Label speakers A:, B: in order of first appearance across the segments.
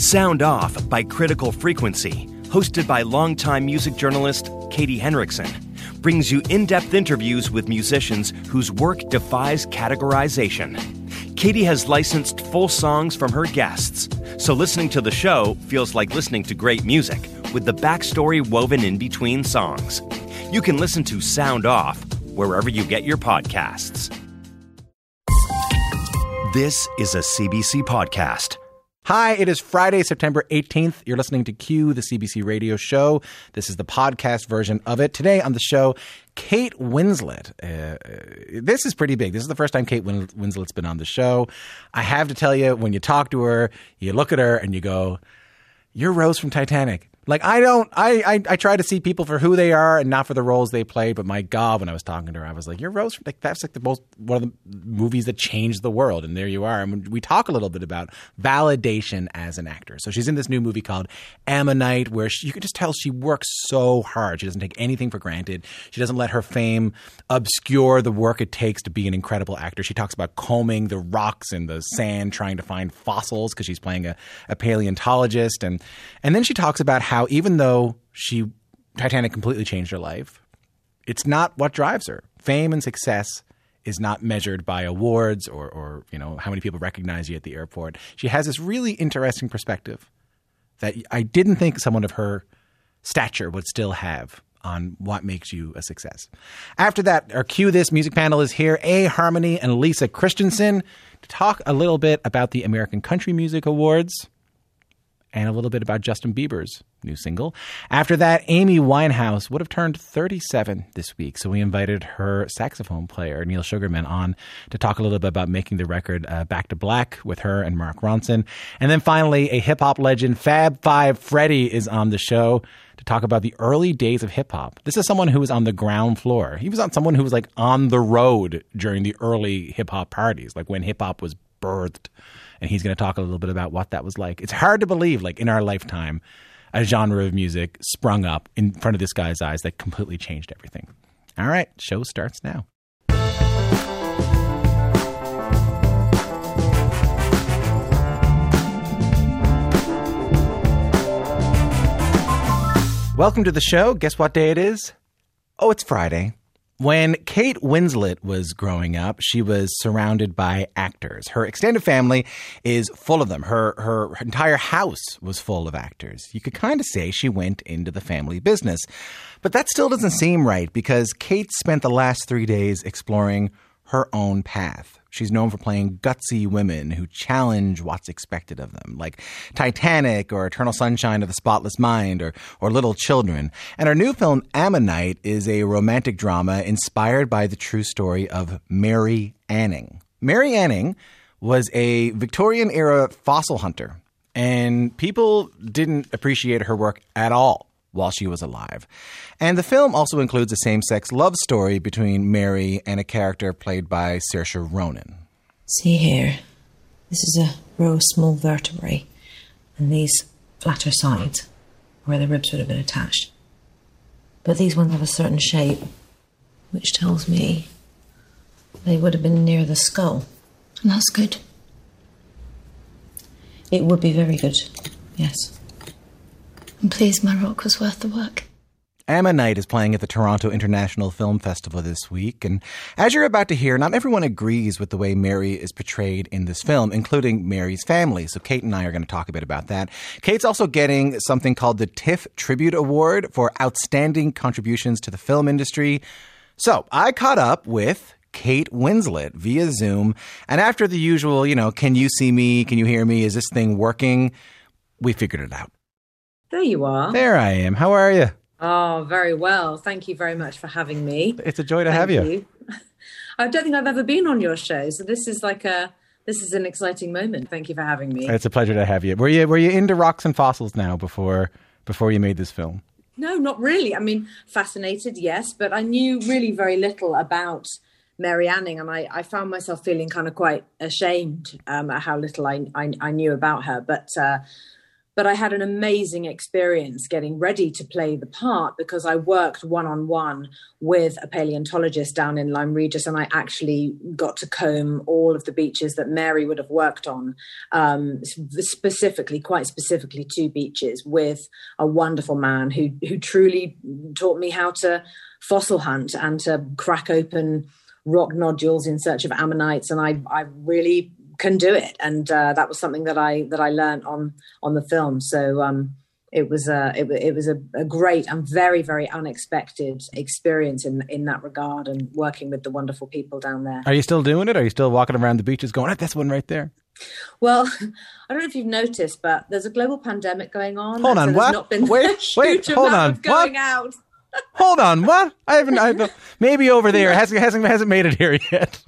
A: Sound Off by Critical Frequency, hosted by longtime music journalist Katie Henriksen, brings you in depth interviews with musicians whose work defies categorization. Katie has licensed full songs from her guests, so listening to the show feels like listening to great music with the backstory woven in between songs. You can listen to Sound Off wherever you get your podcasts. This is a CBC podcast.
B: Hi, it is Friday, September 18th. You're listening to Q, the CBC radio show. This is the podcast version of it. Today on the show, Kate Winslet. Uh, this is pretty big. This is the first time Kate Win- Winslet's been on the show. I have to tell you, when you talk to her, you look at her and you go, You're Rose from Titanic. Like I don't, I, I, I try to see people for who they are and not for the roles they play. But my God, when I was talking to her, I was like, "You're Rose." Like that's like the most one of the movies that changed the world, and there you are. And we talk a little bit about validation as an actor. So she's in this new movie called Ammonite, where she, you can just tell she works so hard. She doesn't take anything for granted. She doesn't let her fame obscure the work it takes to be an incredible actor. She talks about combing the rocks and the sand, trying to find fossils because she's playing a, a paleontologist, and and then she talks about how even though she Titanic completely changed her life, it's not what drives her. Fame and success is not measured by awards or, or you know how many people recognize you at the airport. She has this really interesting perspective that I didn't think someone of her stature would still have on what makes you a success. After that, our cue this music panel is here. A Harmony and Lisa Christiansen to talk a little bit about the American Country Music Awards and a little bit about Justin Bieber's new single. After that, Amy Winehouse would have turned 37 this week, so we invited her saxophone player, Neal Sugarman, on to talk a little bit about making the record uh, Back to Black with her and Mark Ronson. And then finally, a hip hop legend, Fab Five Freddy, is on the show to talk about the early days of hip hop. This is someone who was on the ground floor. He was on someone who was like on the road during the early hip hop parties, like when hip hop was birthed and he's going to talk a little bit about what that was like. It's hard to believe, like in our lifetime, a genre of music sprung up in front of this guy's eyes that completely changed everything. All right, show starts now. Welcome to the show. Guess what day it is? Oh, it's Friday. When Kate Winslet was growing up, she was surrounded by actors. Her extended family is full of them. Her her entire house was full of actors. You could kind of say she went into the family business. But that still doesn't seem right because Kate spent the last 3 days exploring her own path. She's known for playing gutsy women who challenge what's expected of them, like Titanic or Eternal Sunshine of the Spotless Mind or, or Little Children. And her new film, Ammonite, is a romantic drama inspired by the true story of Mary Anning. Mary Anning was a Victorian era fossil hunter, and people didn't appreciate her work at all while she was alive. And the film also includes a same sex love story between Mary and a character played by Saoirse Ronan.
C: See here, this is a row of small vertebrae, and these flatter sides where the ribs would have been attached. But these ones have a certain shape, which tells me they would have been near the skull. And that's good. It would be very good, yes.
D: I'm my rock was worth the work.
B: Ammonite is playing at the Toronto International Film Festival this week, and as you're about to hear, not everyone agrees with the way Mary is portrayed in this film, including Mary's family. So Kate and I are going to talk a bit about that. Kate's also getting something called the TIFF Tribute Award for outstanding contributions to the film industry. So I caught up with Kate Winslet via Zoom, and after the usual, you know, can you see me? Can you hear me? Is this thing working? We figured it out.
E: There you are.
B: There I am. How are you?
E: Oh, very well. Thank you very much for having me.
B: It's a joy to
E: Thank
B: have you. you.
E: I don't think I've ever been on your show, so this is like a this is an exciting moment. Thank you for having me.
B: It's a pleasure to have you. Were you were you into rocks and fossils now before before you made this film?
E: No, not really. I mean, fascinated, yes, but I knew really very little about Mary Anning, and I, I found myself feeling kind of quite ashamed um, at how little I, I, I knew about her. But uh, but I had an amazing experience getting ready to play the part because I worked one on one with a paleontologist down in Lyme Regis, and I actually got to comb all of the beaches that Mary would have worked on, um, specifically, quite specifically, two beaches with a wonderful man who who truly taught me how to fossil hunt and to crack open rock nodules in search of ammonites, and I I really can do it, and uh, that was something that I that I learned on on the film. So um, it was a it, it was a, a, great and very very unexpected experience in in that regard, and working with the wonderful people down there.
B: Are you still doing it? Are you still walking around the beaches going, oh, "That's one right there"?
E: Well, I don't know if you've noticed, but there's a global pandemic going on.
B: Hold on, what? wait, wait, hold on,
E: going
B: what?
E: out.
B: hold on, what? I haven't. I haven't maybe over there hasn't hasn't hasn't made it here yet.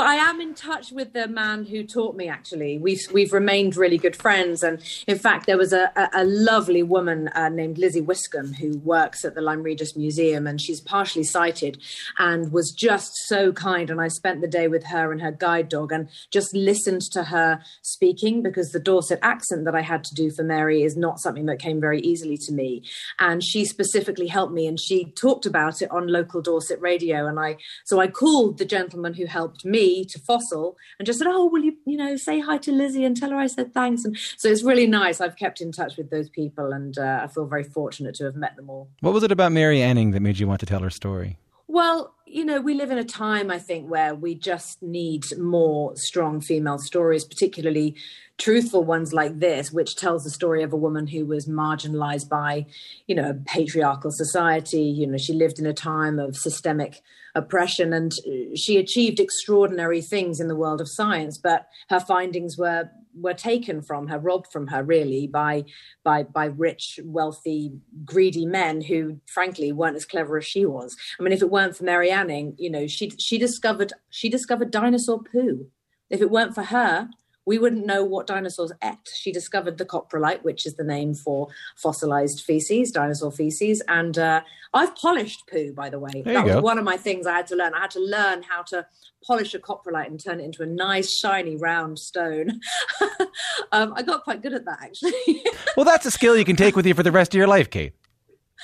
E: But I am in touch with the man who taught me. Actually, we've we've remained really good friends, and in fact, there was a, a, a lovely woman uh, named Lizzie Wiscombe who works at the Lyme Regis Museum, and she's partially sighted, and was just so kind. And I spent the day with her and her guide dog, and just listened to her speaking because the Dorset accent that I had to do for Mary is not something that came very easily to me. And she specifically helped me, and she talked about it on local Dorset radio, and I so I called the gentleman who helped me to Fossil and just said, "Oh, will you, you know, say hi to Lizzie and tell her I said thanks." And so it's really nice. I've kept in touch with those people, and uh, I feel very fortunate to have met them all.
B: What was it about Mary Anning that made you want to tell her story?
E: Well, you know, we live in a time, I think, where we just need more strong female stories, particularly truthful ones like this, which tells the story of a woman who was marginalized by, you know, a patriarchal society. You know, she lived in a time of systemic oppression and uh, she achieved extraordinary things in the world of science, but her findings were were taken from her, robbed from her, really, by by by rich, wealthy, greedy men who, frankly, weren't as clever as she was. I mean, if it weren't for Mary Anning, you know, she she discovered she discovered dinosaur poo. If it weren't for her, we wouldn't know what dinosaurs ate. She discovered the coprolite, which is the name for fossilized feces, dinosaur feces. And uh, I've polished poo, by the way.
B: There
E: that was
B: go.
E: one of my things I had to learn. I had to learn how to polish a coprolite and turn it into a nice, shiny, round stone. um, I got quite good at that, actually.
B: well, that's a skill you can take with you for the rest of your life, Kate.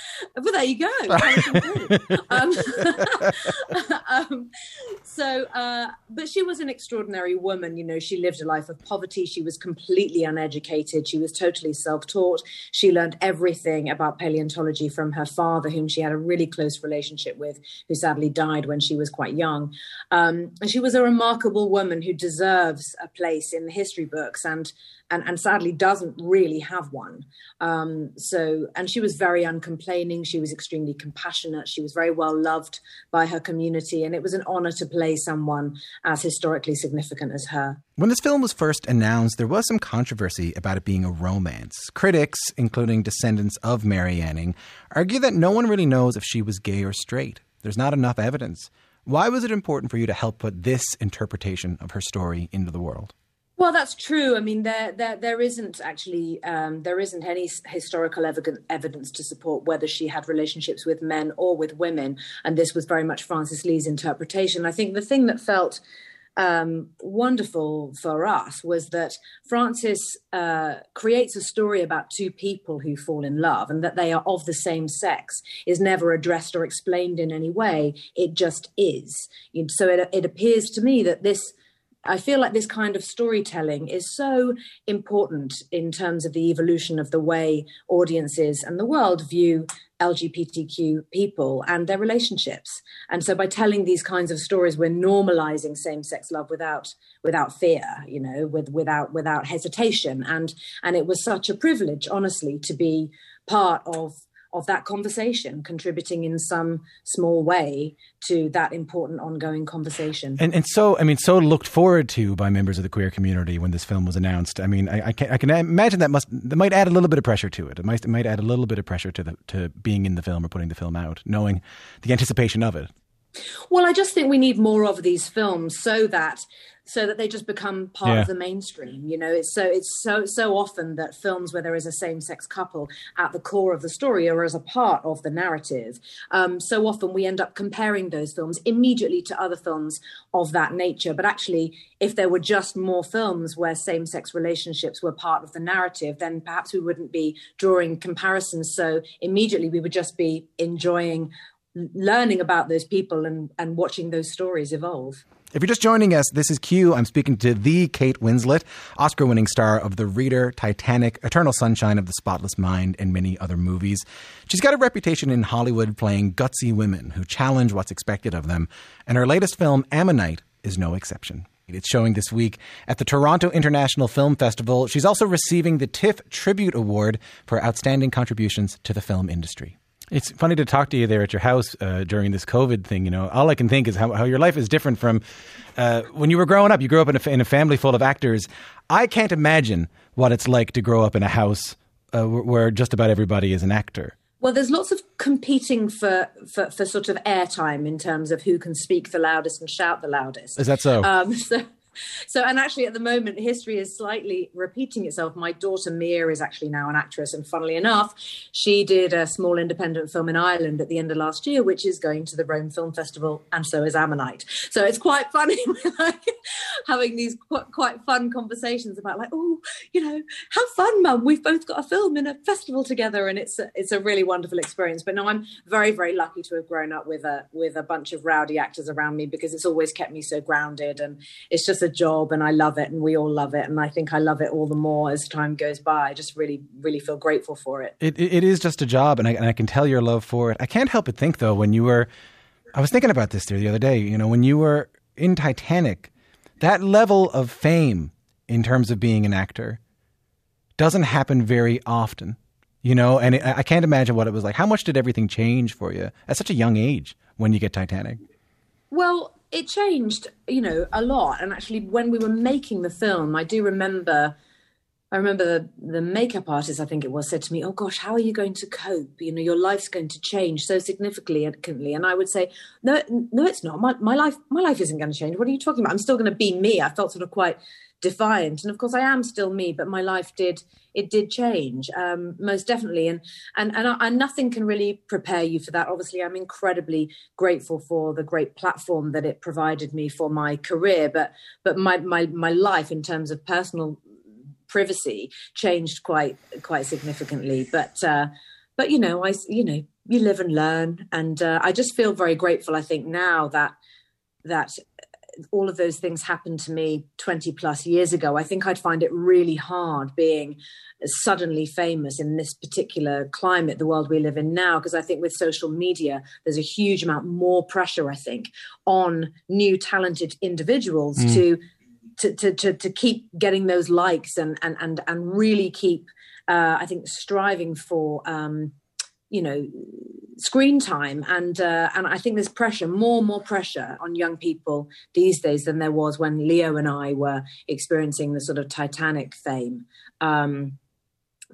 E: Well, there you go. um, um, so, uh, but she was an extraordinary woman. You know, she lived a life of poverty. She was completely uneducated. She was totally self taught. She learned everything about paleontology from her father, whom she had a really close relationship with, who sadly died when she was quite young. Um, and she was a remarkable woman who deserves a place in the history books and and, and sadly doesn't really have one. Um, so, and she was very uncomplaining. She was extremely compassionate. She was very well loved by her community. And it was an honor to play someone as historically significant as her.
B: When this film was first announced, there was some controversy about it being a romance. Critics, including descendants of Mary Anning, argue that no one really knows if she was gay or straight. There's not enough evidence. Why was it important for you to help put this interpretation of her story into the world?
E: Well, that's true. I mean, there there there isn't actually um, there isn't any historical evidence to support whether she had relationships with men or with women, and this was very much Francis Lee's interpretation. I think the thing that felt um, wonderful for us was that Francis uh, creates a story about two people who fall in love and that they are of the same sex is never addressed or explained in any way. It just is. So it, it appears to me that this I feel like this kind of storytelling is so important in terms of the evolution of the way audiences and the world view LGBTQ people and their relationships. And so by telling these kinds of stories, we're normalizing same-sex love without without fear, you know, with without without hesitation. And and it was such a privilege, honestly, to be part of of that conversation, contributing in some small way to that important ongoing conversation.
B: And, and so, I mean, so looked forward to by members of the queer community when this film was announced. I mean, I, I, can, I can imagine that must that might add a little bit of pressure to it. It might it might add a little bit of pressure to the to being in the film or putting the film out, knowing the anticipation of it.
E: Well, I just think we need more of these films so that so that they just become part yeah. of the mainstream. You know, it's so it's so so often that films where there is a same-sex couple at the core of the story or as a part of the narrative, um, so often we end up comparing those films immediately to other films of that nature. But actually, if there were just more films where same-sex relationships were part of the narrative, then perhaps we wouldn't be drawing comparisons so immediately. We would just be enjoying learning about those people and, and watching those stories evolve.
B: If you're just joining us, this is Q. I'm speaking to the Kate Winslet, Oscar winning star of The Reader, Titanic, Eternal Sunshine of the Spotless Mind, and many other movies. She's got a reputation in Hollywood playing gutsy women who challenge what's expected of them, and her latest film, Ammonite, is no exception. It's showing this week at the Toronto International Film Festival. She's also receiving the TIFF Tribute Award for outstanding contributions to the film industry. It's funny to talk to you there at your house uh, during this COVID thing. You know, all I can think is how, how your life is different from uh, when you were growing up. You grew up in a, in a, family full of actors. I can't imagine what it's like to grow up in a house uh, where just about everybody is an actor.
E: Well, there's lots of competing for, for, for sort of airtime in terms of who can speak the loudest and shout the loudest.
B: Is that so? Um,
E: so so, and actually, at the moment, history is slightly repeating itself. My daughter Mia is actually now an actress, and funnily enough, she did a small independent film in Ireland at the end of last year, which is going to the Rome Film Festival, and so is Ammonite. So it's quite funny, like having these quite, quite fun conversations about, like, oh, you know, have fun, Mum! We've both got a film in a festival together, and it's a, it's a really wonderful experience. But no, I'm very, very lucky to have grown up with a with a bunch of rowdy actors around me because it's always kept me so grounded, and it's just a job and I love it and we all love it. And I think I love it all the more as time goes by. I just really, really feel grateful for it.
B: It, it is just a job and I, and I can tell your love for it. I can't help but think though, when you were, I was thinking about this the other day, you know, when you were in Titanic, that level of fame in terms of being an actor doesn't happen very often, you know, and it, I can't imagine what it was like. How much did everything change for you at such a young age when you get Titanic?
E: Well, it changed, you know, a lot. And actually, when we were making the film, I do remember. I remember the, the makeup artist, I think it was, said to me, "Oh gosh, how are you going to cope? You know, your life's going to change so significantly." And I would say, "No, no, it's not. My my life, my life isn't going to change. What are you talking about? I'm still going to be me." I felt sort of quite defiant, and of course, I am still me, but my life did it did change um, most definitely and and and, and nothing can really prepare you for that obviously i'm incredibly grateful for the great platform that it provided me for my career but but my my my life in terms of personal privacy changed quite quite significantly but uh but you know i you know you live and learn and uh, i just feel very grateful i think now that that all of those things happened to me 20 plus years ago, I think I'd find it really hard being suddenly famous in this particular climate, the world we live in now. Because I think with social media, there's a huge amount more pressure, I think, on new talented individuals mm. to, to, to, to, to keep getting those likes and, and, and, and really keep, uh, I think, striving for, um, you know, screen time and uh, and I think there's pressure more and more pressure on young people these days than there was when Leo and I were experiencing the sort of Titanic fame. Um,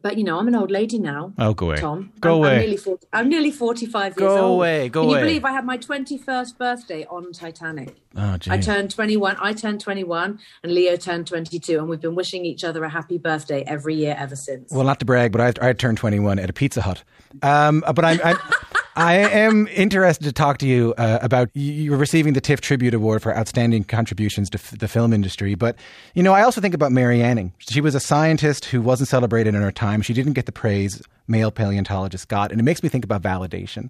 E: but you know, I'm an old lady now.
B: Oh, go away,
E: Tom.
B: Go
E: I'm,
B: away.
E: I'm nearly, 40, I'm nearly 45
B: go
E: years
B: old. Go Away, go
E: Can
B: away.
E: you believe I had my 21st birthday on Titanic?
B: Oh, geez.
E: I turned 21. I turned 21, and Leo turned 22, and we've been wishing each other a happy birthday every year ever since.
B: Well, not to brag, but I, I turned 21 at a Pizza Hut. Um, but I'm. I'm I am interested to talk to you uh, about you receiving the TIFF Tribute Award for outstanding contributions to f- the film industry. But, you know, I also think about Mary Anning. She was a scientist who wasn't celebrated in her time. She didn't get the praise male paleontologists got. And it makes me think about validation.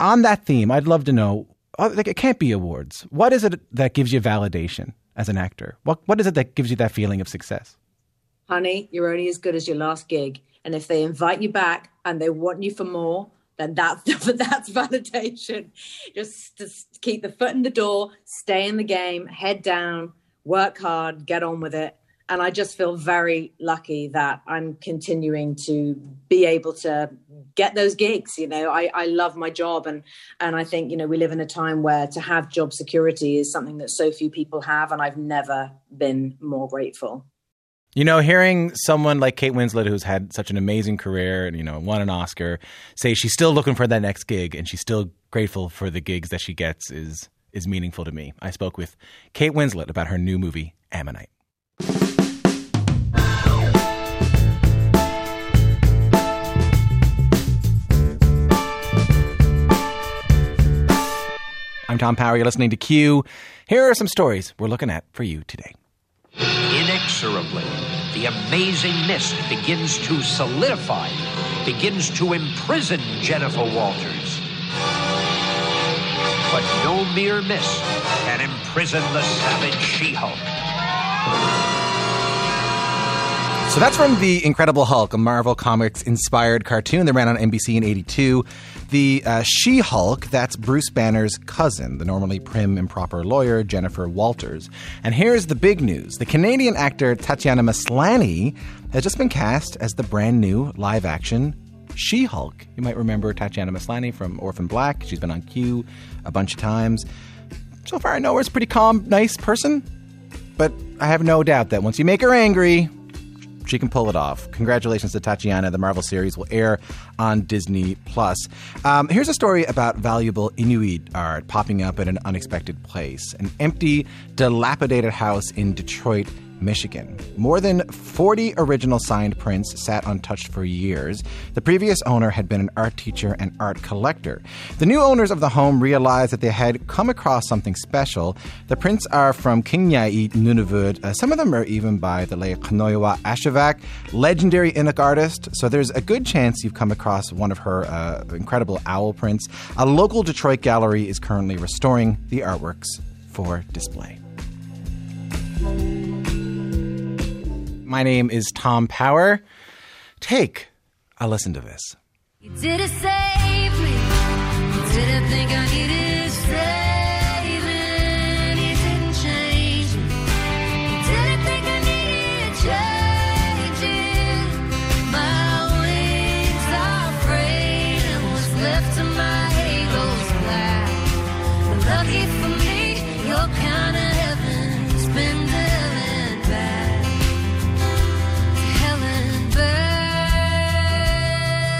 B: On that theme, I'd love to know uh, like, it can't be awards. What is it that gives you validation as an actor? What, what is it that gives you that feeling of success?
E: Honey, you're only as good as your last gig. And if they invite you back and they want you for more, then that's that's validation. Just, just keep the foot in the door, stay in the game, head down, work hard, get on with it. And I just feel very lucky that I'm continuing to be able to get those gigs. You know, I, I love my job, and and I think you know we live in a time where to have job security is something that so few people have, and I've never been more grateful.
B: You know, hearing someone like Kate Winslet, who's had such an amazing career and, you know, won an Oscar, say she's still looking for that next gig and she's still grateful for the gigs that she gets is is meaningful to me. I spoke with Kate Winslet about her new movie, Ammonite. I'm Tom Power. You're listening to Q. Here are some stories we're looking at for you today.
F: Inexorably, the amazing mist begins to solidify, begins to imprison Jennifer Walters. But no mere mist can imprison the savage She Hulk.
B: So that's from The Incredible Hulk, a Marvel Comics inspired cartoon that ran on NBC in 82. The uh, She Hulk, that's Bruce Banner's cousin, the normally prim and proper lawyer, Jennifer Walters. And here's the big news the Canadian actor Tatiana Maslany has just been cast as the brand new live action She Hulk. You might remember Tatiana Maslany from Orphan Black. She's been on Q a bunch of times. So far, I know her as a pretty calm, nice person. But I have no doubt that once you make her angry, she can pull it off. Congratulations to Tatiana. The Marvel series will air on Disney Plus. Um, here's a story about valuable Inuit art popping up at an unexpected place. An empty, dilapidated house in Detroit Michigan. More than 40 original signed prints sat untouched for years. The previous owner had been an art teacher and art collector. The new owners of the home realized that they had come across something special. The prints are from Kinngait Nunavut. Uh, some of them are even by the late Kenojuak Ashevak, legendary Inuk artist. So there's a good chance you've come across one of her uh, incredible owl prints. A local Detroit gallery is currently restoring the artworks for display. My name is Tom Power. Take a listen to this.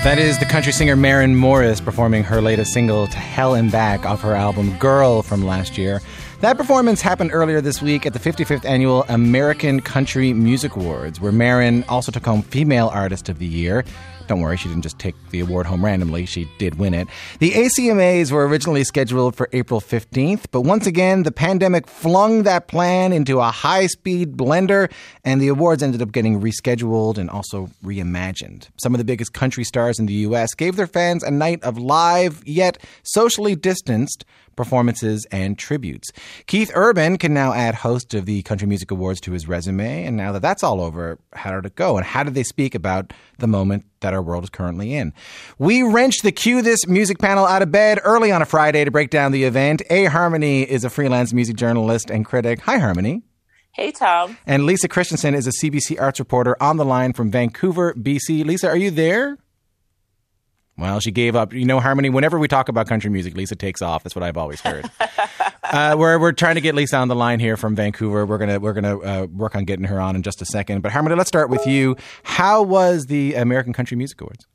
B: That is the country singer Maren Morris performing her latest single to Hell and Back off her album Girl from last year. That performance happened earlier this week at the 55th annual American Country Music Awards, where Maren also took home Female Artist of the Year. Don't worry, she didn't just take the award home randomly, she did win it. The ACMAs were originally scheduled for April 15th, but once again, the pandemic flung that plan into a high speed blender, and the awards ended up getting rescheduled and also reimagined. Some of the biggest country stars in the U.S. gave their fans a night of live, yet socially distanced performances and tributes. Keith Urban can now add host of the Country Music Awards to his resume, and now that that's all over, how did it go? And how did they speak about the moment that our world is currently in? We wrenched the Cue This music panel out of bed early on a Friday to break down the event. A Harmony is a freelance music journalist and critic. Hi, Harmony.
G: Hey, Tom.
B: And Lisa Christiansen is a CBC arts reporter on the line from Vancouver, BC. Lisa, are you there? Well, she gave up. You know, Harmony, whenever we talk about country music, Lisa takes off. That's what I've always heard. uh, we're, we're trying to get Lisa on the line here from Vancouver. We're going to we're gonna uh, work on getting her on in just a second. But Harmony, let's start with you. How was the American Country Music Awards?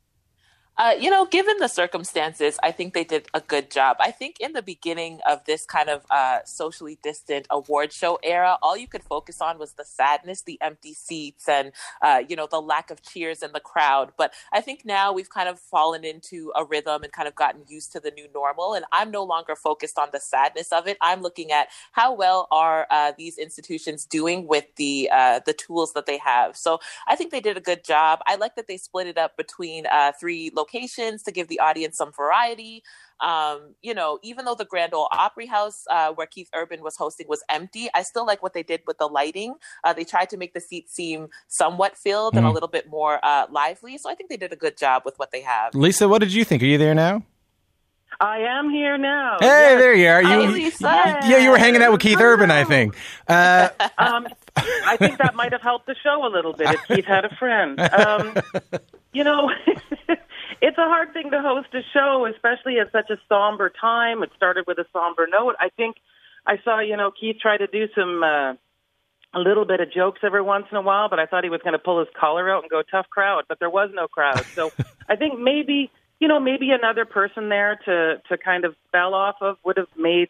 G: Uh, you know, given the circumstances, I think they did a good job. I think in the beginning of this kind of uh, socially distant award show era, all you could focus on was the sadness, the empty seats, and uh, you know the lack of cheers in the crowd. But I think now we've kind of fallen into a rhythm and kind of gotten used to the new normal. And I'm no longer focused on the sadness of it. I'm looking at how well are uh, these institutions doing with the uh, the tools that they have. So I think they did a good job. I like that they split it up between uh, three locations to give the audience some variety. Um, you know, even though the Grand Ole Opry House, uh, where Keith Urban was hosting, was empty, I still like what they did with the lighting. Uh, they tried to make the seats seem somewhat filled and a
B: Mhm.
G: little bit more uh, lively. So I think they did a good job with what they have.
B: Lisa, what did you think? Are you there now?
H: I am here now.
B: Hey,
H: Yes.
B: there you are. You,
G: Hi,
B: yeah, you were hanging out with Keith Urban, I think. Uh,
H: Um, I think that might have helped the show a little bit if Keith had a friend. Um, you know, it's a hard thing to host a show, especially at such a somber time. It started with a somber note. I think I saw, you know, Keith try to do some uh, a little bit of jokes every once in a while, but I thought he was going to pull his collar out and go tough crowd, but there was no crowd. So I think maybe you know maybe another person there to to kind of spell off of would have made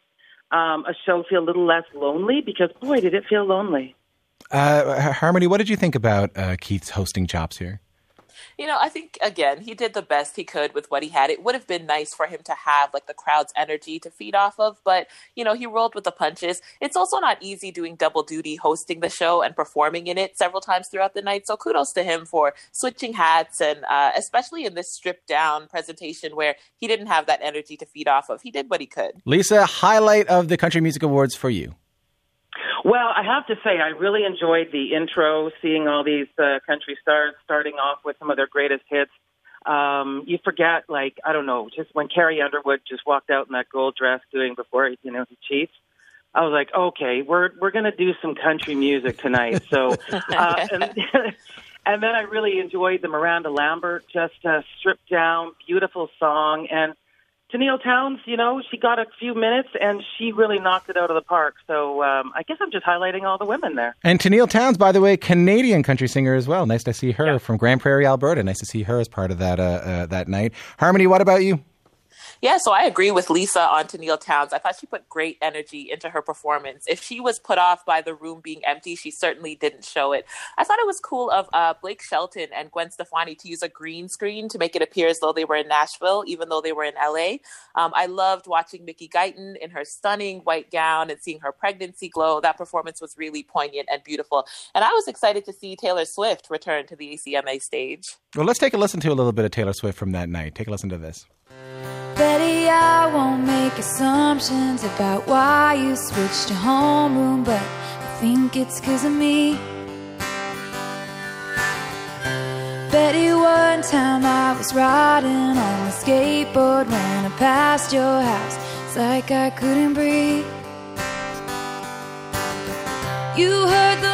H: um, a show feel a little less lonely because boy did it feel lonely.
B: Uh, Harmony, what did you think about uh, Keith's hosting chops here?
G: You know, I think again he did the best he could with what he had. It would have been nice for him to have like the crowd's energy to feed off of, but you know he rolled with the punches. It's also not easy doing double duty, hosting the show and performing in it several times throughout the night. So kudos to him for switching hats and uh, especially in this stripped down presentation where he didn't have that energy to feed off of. He did what he could.
B: Lisa, highlight of the Country Music Awards for you.
H: Well, I have to say, I really enjoyed the intro, seeing all these uh, country stars starting off with some of their greatest hits. Um, you forget, like, I don't know, just when Carrie Underwood just walked out in that gold dress doing before, you know, he cheats. I was like, okay, we're we're gonna do some country music tonight. So, uh, and, and then I really enjoyed the Miranda Lambert, just uh, stripped down, beautiful song, and Tenille Townes, you know, she got a few minutes and she really knocked it out of the park. So um, I guess I'm just highlighting all the women there.
B: And Tenille Townes, by the way, Canadian country singer as well. Nice to see her from Grande Prairie, Alberta. Nice to see her as part of that uh, uh, that night. Harmony, what about you?
G: Yeah, so I agree with Lisa on Tenille Townes. I thought she put great energy into her performance. If she was put off by the room being empty, she certainly didn't show it. I thought it was cool of uh, Blake Shelton and Gwen Stefani to use a green screen to make it appear as though they were in Nashville, even though they were in LA. Um, I loved watching Mickey Guyton in her stunning white gown and seeing her pregnancy glow. That performance was really poignant and beautiful. And I was excited to see Taylor Swift return to the ACMA stage.
B: Well, let's take a listen to a little bit of Taylor Swift from that night. Take a listen to this.
I: Betty, I won't make assumptions about why you switched to homeroom, but I think it's cause of me. Betty, one time I was riding on a skateboard when I passed your house. It's like I couldn't breathe. You heard the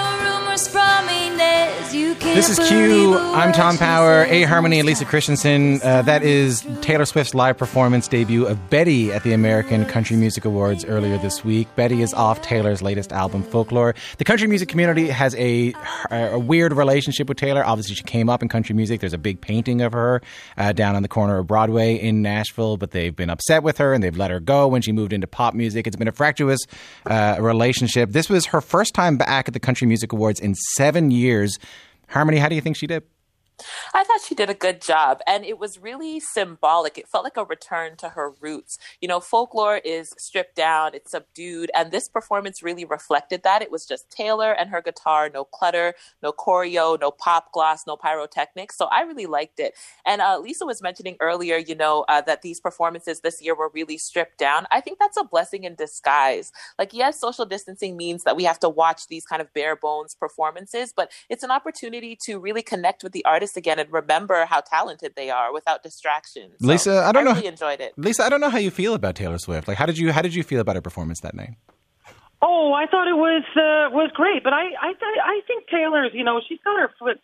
B: This is Q. I'm Tom Power. A Harmony Lisa. Christiansen. Uh, that is Taylor Swift's live performance debut of Betty at the American Country Music Awards earlier this week. Betty is off Taylor's latest album, Folklore. The country music community has a, a weird relationship with Taylor. Obviously, she came up in country music. There's a big painting of her uh, down on the corner of Broadway in Nashville, but they've been upset with her and they've let her go when she moved into pop music. It's been a fractious uh, relationship. This was her first time back at the Country Music Awards in seven years. Harmony, how do you think she did?
G: I thought she did a good job, and it was really symbolic. It felt like a return to her roots. You know, folklore is stripped down, it's subdued, and this performance really reflected that. It was just Taylor and her guitar, no clutter, no choreo, no pop gloss, no pyrotechnics. So I really liked it. And uh, Lisa was mentioning earlier, you know, uh, that these performances this year were really stripped down. I think that's a blessing in disguise. Like, yes, social distancing means that we have to watch these kind of bare bones performances, but it's an opportunity to really connect with the artists again and remember how talented they are without distractions. So
B: Lisa, I don't know-
G: really enjoyed it.
B: Lisa, I don't know how you feel about Taylor Swift. Like, how did you how did you feel about her performance that night?
H: Oh, I thought it was uh, was great, but I I th- I think Taylor's you know she's got her foot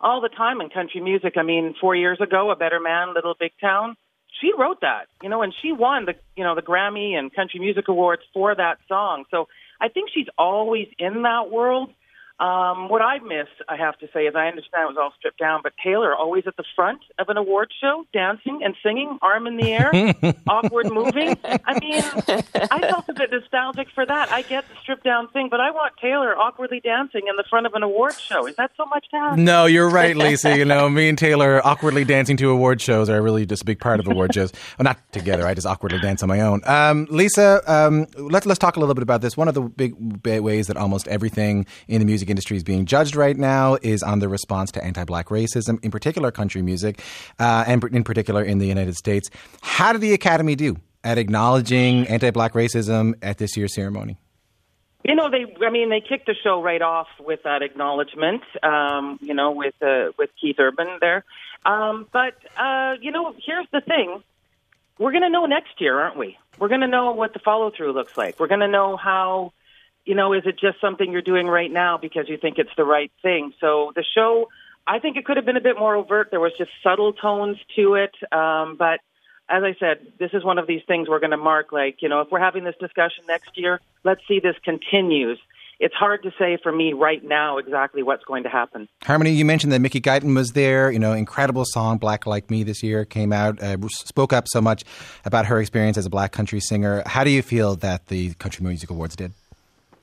H: all the time in country music. I mean, four years ago, A Better Man, Little Big Town, she wrote that, you know, and she won the you know the Grammy and Country Music Awards for that song. So I think she's always in that world. Um, what I miss, I have to say, is I understand it was all stripped down, but Taylor always at the front of an award show, dancing and singing, arm in the air, awkward moving. I mean, I felt a bit nostalgic for that. I get the stripped down thing, but I want Taylor awkwardly dancing in the front of an award show. Is that so much to ask?
B: No, you're right, Lisa. You know, me and Taylor awkwardly dancing to award shows are really just a big part of award shows. Well, not together. I just awkwardly dance on my own. Um, Lisa, um, let's let's talk a little bit about this. One of the big big ways that almost everything in the music industry is being judged right now is on the response to anti-black racism, in particular country music, uh, and in particular in the United States. How did the Academy do at acknowledging anti-black racism at this year's ceremony?
H: You know, they. I mean, they kicked the show right off with that acknowledgement. Um, you know, with uh, with Keith Urban there. Um, but uh, you know, here's the thing: we're going to know next year, aren't we? We're going to know what the follow through looks like. We're going to know how. You know, is it just something you're doing right now because you think it's the right thing? So the show, I think it could have been a bit more overt. There was just subtle tones to it, um, but as I said, this is one of these things we're going to mark like, you know, if we're having this discussion next year, let's see this continues it's hard to say for me right now exactly what's going to happen.
B: Harmony, you mentioned that Mickey Guyton was there. You know, incredible song, Black Like Me, this year came out, uh, spoke up so much about her experience as a black country singer. How do you feel that the Country Music Awards did?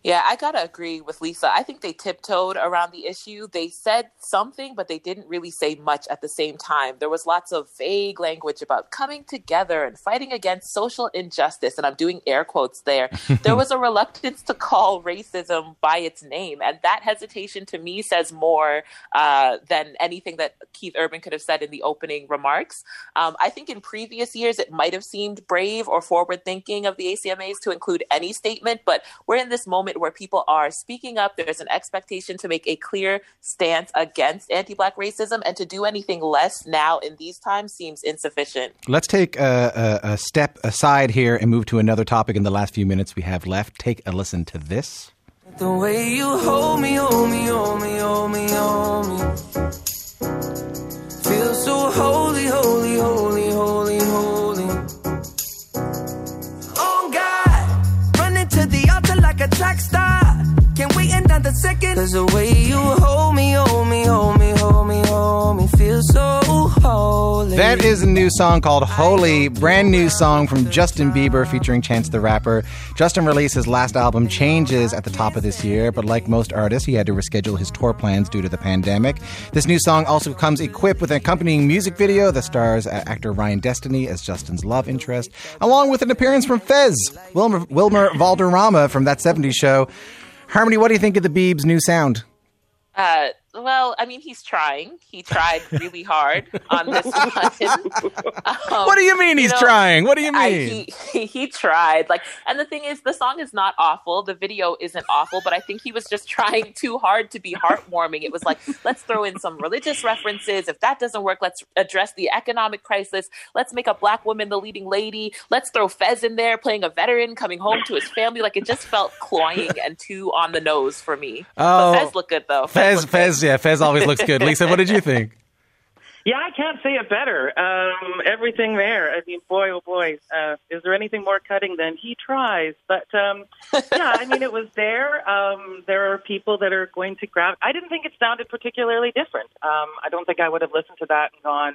G: Yeah, I gotta agree with Lisa. I think they tiptoed around the issue. They said something, but they didn't really say much at the same time. There was lots of vague language about coming together and fighting against social injustice, and I'm doing air quotes there. there was a reluctance to call racism by its name, and that hesitation to me says more uh, than anything that Keith Urban could have said in the opening remarks. Um, I think in previous years it might have seemed brave or forward thinking of the ACMAs to include any statement, but we're in this moment where people are speaking up. There's an expectation to make a clear stance against anti black racism, and to do anything less now in these times seems insufficient.
B: Let's take a, a, a step aside here and move to another topic in the last few minutes we have left. Take a listen to this.
J: The way you hold me, hold me, hold me, hold me, hold me. Feel so holy, Cause the way you hold me, hold me, hold me, hold me, hold me. Feel so holy.
B: That is a new song called Holy, brand new song from Justin Bieber featuring Chance the Rapper. Justin released his last album Changes at the top of this year, but like most artists, he had to reschedule his tour plans due to the pandemic. This new song also comes equipped with an accompanying music video that stars actor Ryan Destiny as Justin's love interest, along with an appearance from Fez, Wilmer, Wilmer Valderrama from That 70s Show. Harmony, what do you think of the Biebs' new sound?
G: Uh, well, I mean, he's trying. He tried really hard on this one. Um,
B: What do you mean he's
G: know,
B: trying? What do you
G: I-
B: mean?
G: he, he tried. Like, and the thing is, the song is not awful. The video isn't awful, but I think he was just trying too hard to be heartwarming. It was like, let's throw in some religious references. If that doesn't work, let's address the economic crisis. Let's make a black woman the leading lady. Let's throw Fez in there playing a veteran coming home to his family. Like, it just felt cloying and too on the nose for me.
B: Oh.
G: but Fez looked good though.
B: Fez,
G: looked.
B: Fez, yeah, Fez always looks good. Lisa, what did you think?
H: Yeah, I can't say it better. Um, everything there. I mean, boy, oh boy, uh, is there anything more cutting than he tries? But um, yeah, I mean, it was there. Um, there are people that are going to grab. I didn't think it sounded particularly different. Um, I don't think I would have listened to that and gone,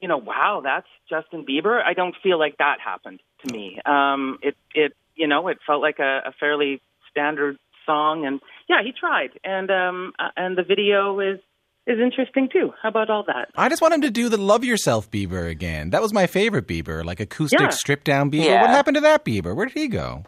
H: you know, wow, that's Justin Bieber. I don't feel like that happened to me. Um, it, it, you know, it felt like a, a fairly standard song, and yeah, he tried, and um, uh, and the video is is interesting too. How about all that?
B: I just want him to do the Love Yourself Bieber again. That was my favorite Bieber, like acoustic
H: Yeah.
B: stripped down Bieber.
G: Yeah.
B: What happened to that Bieber? Where did he go?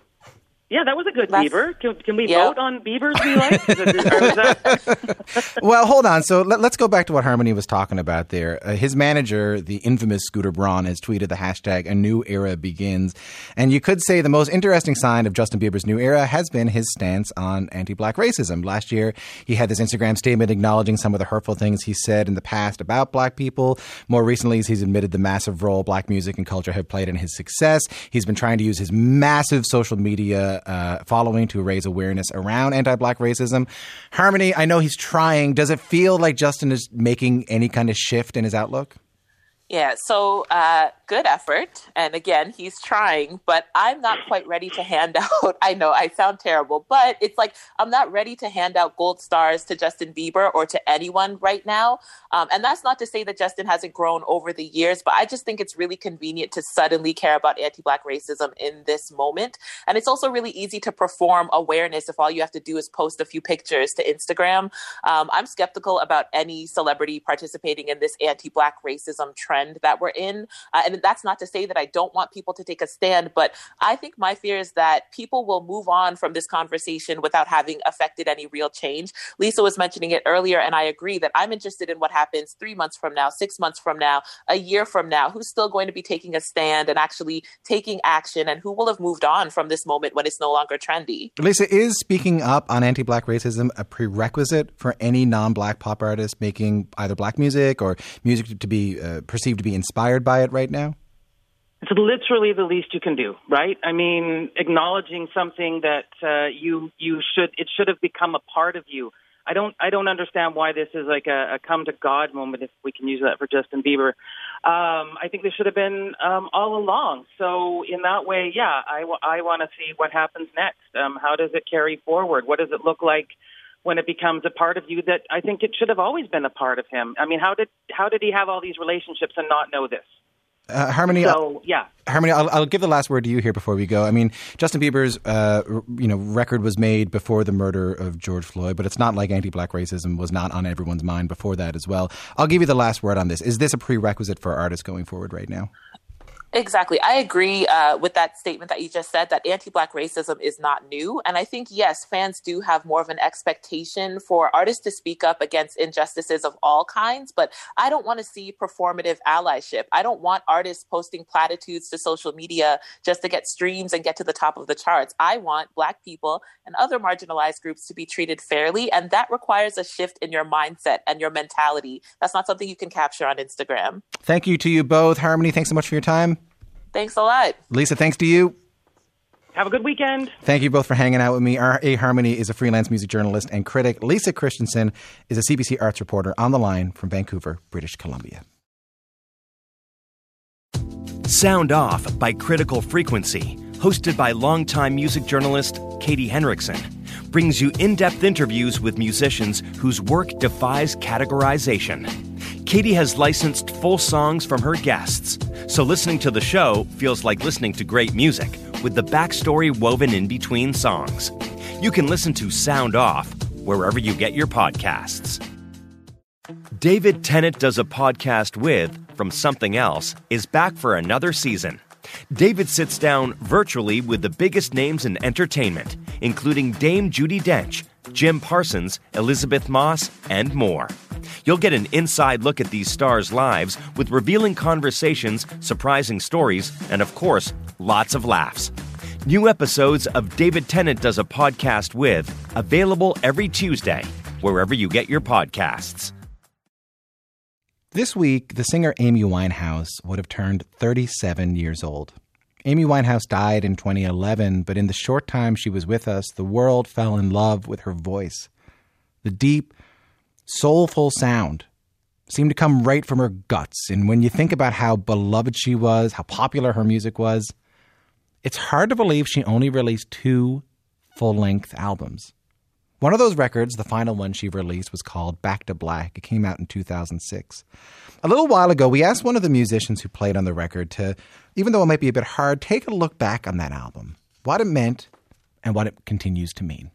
H: Yeah, that was a good
G: That's-
H: Bieber. Can, can we
G: Yeah.
H: vote on Biebers we like? Is it- or was that-
B: Well, hold on. So let, us go back to what Harmony was talking about there. Uh, his manager, the infamous Scooter Braun, has tweeted the hashtag "A New Era Begins," and you could say the most interesting sign of Justin Bieber's new era has been his stance on anti-black racism. Last year, he had this Instagram statement acknowledging some of the hurtful things he said in the past about black people. More recently, he's admitted the massive role black music and culture have played in his success. He's been trying to use his massive social media uh, following to raise awareness around anti-black racism. Harmony, I know he's trying. Does it feel like Justin is making any kind of shift in his outlook?
G: Yeah, so uh, good effort. And again, he's trying, but I'm not quite ready to hand out. I know I sound terrible, but it's like I'm not ready to hand out gold stars to Justin Bieber or to anyone right now. Um, and that's not to say that Justin hasn't grown over the years, but I just think it's really convenient to suddenly care about anti Black racism in this moment. And it's also really easy to perform awareness if all you have to do is post a few pictures to Instagram. Um, I'm skeptical about any celebrity participating in this anti Black racism trend that we're in. Uh, and that's not to say that I don't want people to take a stand, but I think my fear is that people will move on from this conversation without having affected any real change. Lisa was mentioning it earlier, and I agree that I'm interested in what happens three months from now, six months from now, a year from now. Who's still going to be taking a stand and actually taking action, and who will have moved on from this moment when it's no longer trendy?
B: Lisa, is speaking up on anti-black racism a prerequisite for any non-black pop artist making either black music or music to be uh, perceived to be inspired by it right now?
H: It's literally the least you can do, right? I mean, acknowledging something that uh, you you should it should have become a part of you. I don't I don't understand why this is like a, a come to God moment if we can use that for Justin Bieber. Um, I think they should have been um, all along. So in that way, yeah, I, w- I want to see what happens next. Um, how does it carry forward? What does it look like when it becomes a part of you that I think it should have always been a part of him? I mean, how did how did he have all these relationships and not know this?
B: Uh, Harmony,
H: So yeah,
B: Harmony, I'll, I'll give the last word to you here before we go. I mean, Justin Bieber's uh, r- you know record was made before the murder of George Floyd, but it's not like anti-black racism was not on everyone's mind before that as well. I'll give you the last word on this. Is this a prerequisite for artists going forward right now?
G: Exactly. I agree uh, with that statement that you just said that anti Black racism is not new. And I think, yes, fans do have more of an expectation for artists to speak up against injustices of all kinds. But I don't want to see performative allyship. I don't want artists posting platitudes to social media just to get streams and get to the top of the charts. I want Black people and other marginalized groups to be treated fairly. And that requires a shift in your mindset and your mentality. That's not something you can capture on Instagram.
B: Thank you to you both. Harmony, thanks so much for your time.
G: Thanks a lot.
B: Lisa, thanks to you.
H: have a good weekend.
B: Thank you both for hanging out with me. R.A. Harmony is a freelance music journalist and critic. Lisa Christiansen is a CBC arts reporter on the line from Vancouver, British Columbia.
A: Sound Off by Critical Frequency, hosted by longtime music journalist Katie Henriksen, brings you in depth interviews with musicians whose work defies categorization. Katie has licensed full songs from her guests, so listening to the show feels like listening to great music with the backstory woven in between songs. You can listen to Sound Off wherever you get your podcasts. David Tennant Does a Podcast with from Something Else is back for another season. David sits down virtually with the biggest names in entertainment, including Dame Judi Dench, Jim Parsons, Elisabeth Moss, and more. You'll get an inside look at these stars' lives with revealing conversations, surprising stories, and of course, lots of laughs. New episodes of David Tennant Does a Podcast with available every Tuesday, wherever you get your podcasts.
B: This week, the singer Amy Winehouse would have turned 37 years old. Amy Winehouse died in 2011, but in the short time she was with us, the world fell in love with her voice. The deep, soulful sound seemed to come right from her guts. And when you think about how beloved she was, how popular her music was, it's hard to believe she only released two full length albums. One of those records, the final one she released, was called Back to Black. It came out in 2006. A little while ago, we asked one of the musicians who played on the record to, even though it might be a bit hard, take a look back on that album, what it meant, and what it continues to mean.